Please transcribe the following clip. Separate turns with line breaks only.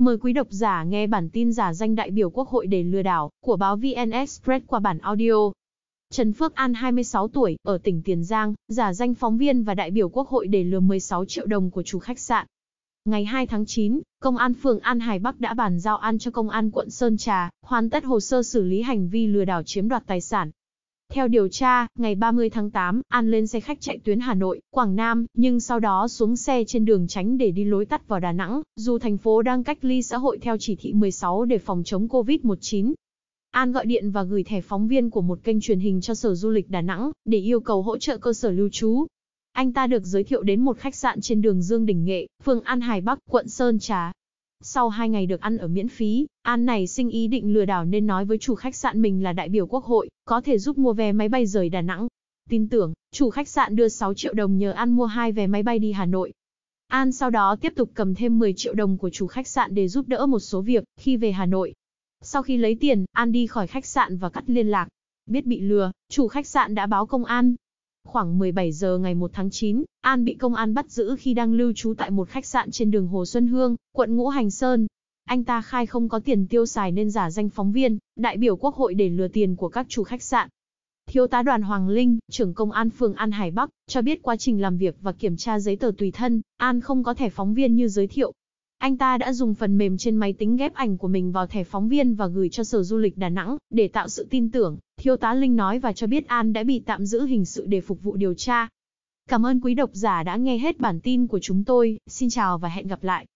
Mời quý độc giả nghe bản tin giả danh đại biểu Quốc hội để lừa đảo của báo VN Express qua bản audio. Trần Phước An 26 tuổi, ở tỉnh Tiền Giang, giả danh phóng viên và đại biểu Quốc hội để lừa 16 triệu đồng của chủ khách sạn. Ngày 2 tháng 9, Công an phường An Hải Bắc đã bàn giao An cho Công an quận Sơn Trà, hoàn tất hồ sơ xử lý hành vi lừa đảo chiếm đoạt tài sản. Theo điều tra, ngày 30 tháng 8, An lên xe khách chạy tuyến Hà Nội, Quảng Nam, nhưng sau đó xuống xe trên đường tránh để đi lối tắt vào Đà Nẵng, dù thành phố đang cách ly xã hội theo chỉ thị 16 để phòng chống COVID-19. An gọi điện và gửi thẻ phóng viên của một kênh truyền hình cho Sở Du lịch Đà Nẵng, để yêu cầu hỗ trợ cơ sở lưu trú. Anh ta được giới thiệu đến một khách sạn trên đường Dương Đình Nghệ, phường An Hải Bắc, quận Sơn Trà. Sau hai ngày được ăn ở miễn phí, An này sinh ý định lừa đảo nên nói với chủ khách sạn mình là đại biểu quốc hội, có thể giúp mua vé máy bay rời Đà Nẵng. Tin tưởng, chủ khách sạn đưa 6 triệu đồng nhờ An mua hai vé máy bay đi Hà Nội. An sau đó tiếp tục cầm thêm 10 triệu đồng của chủ khách sạn để giúp đỡ một số việc khi về Hà Nội. Sau khi lấy tiền, An đi khỏi khách sạn và cắt liên lạc. Biết bị lừa, chủ khách sạn đã báo công an. Khoảng 17 giờ ngày 1 tháng 9, An bị công an bắt giữ khi đang lưu trú tại một khách sạn trên đường Hồ Xuân Hương, quận Ngũ Hành Sơn. Anh ta khai không có tiền tiêu xài nên giả danh phóng viên, đại biểu quốc hội để lừa tiền của các chủ khách sạn. Thiếu tá đoàn Hoàng Linh, trưởng công an phường An Hải Bắc, cho biết quá trình làm việc và kiểm tra giấy tờ tùy thân, An không có thẻ phóng viên như giới thiệu. Anh ta đã dùng phần mềm trên máy tính ghép ảnh của mình vào thẻ phóng viên và gửi cho Sở Du lịch Đà Nẵng, để tạo sự tin tưởng, Thiếu tá Linh nói và cho biết An đã bị tạm giữ hình sự để phục vụ điều tra. Cảm ơn quý độc giả đã nghe hết bản tin của chúng tôi, xin chào và hẹn gặp lại.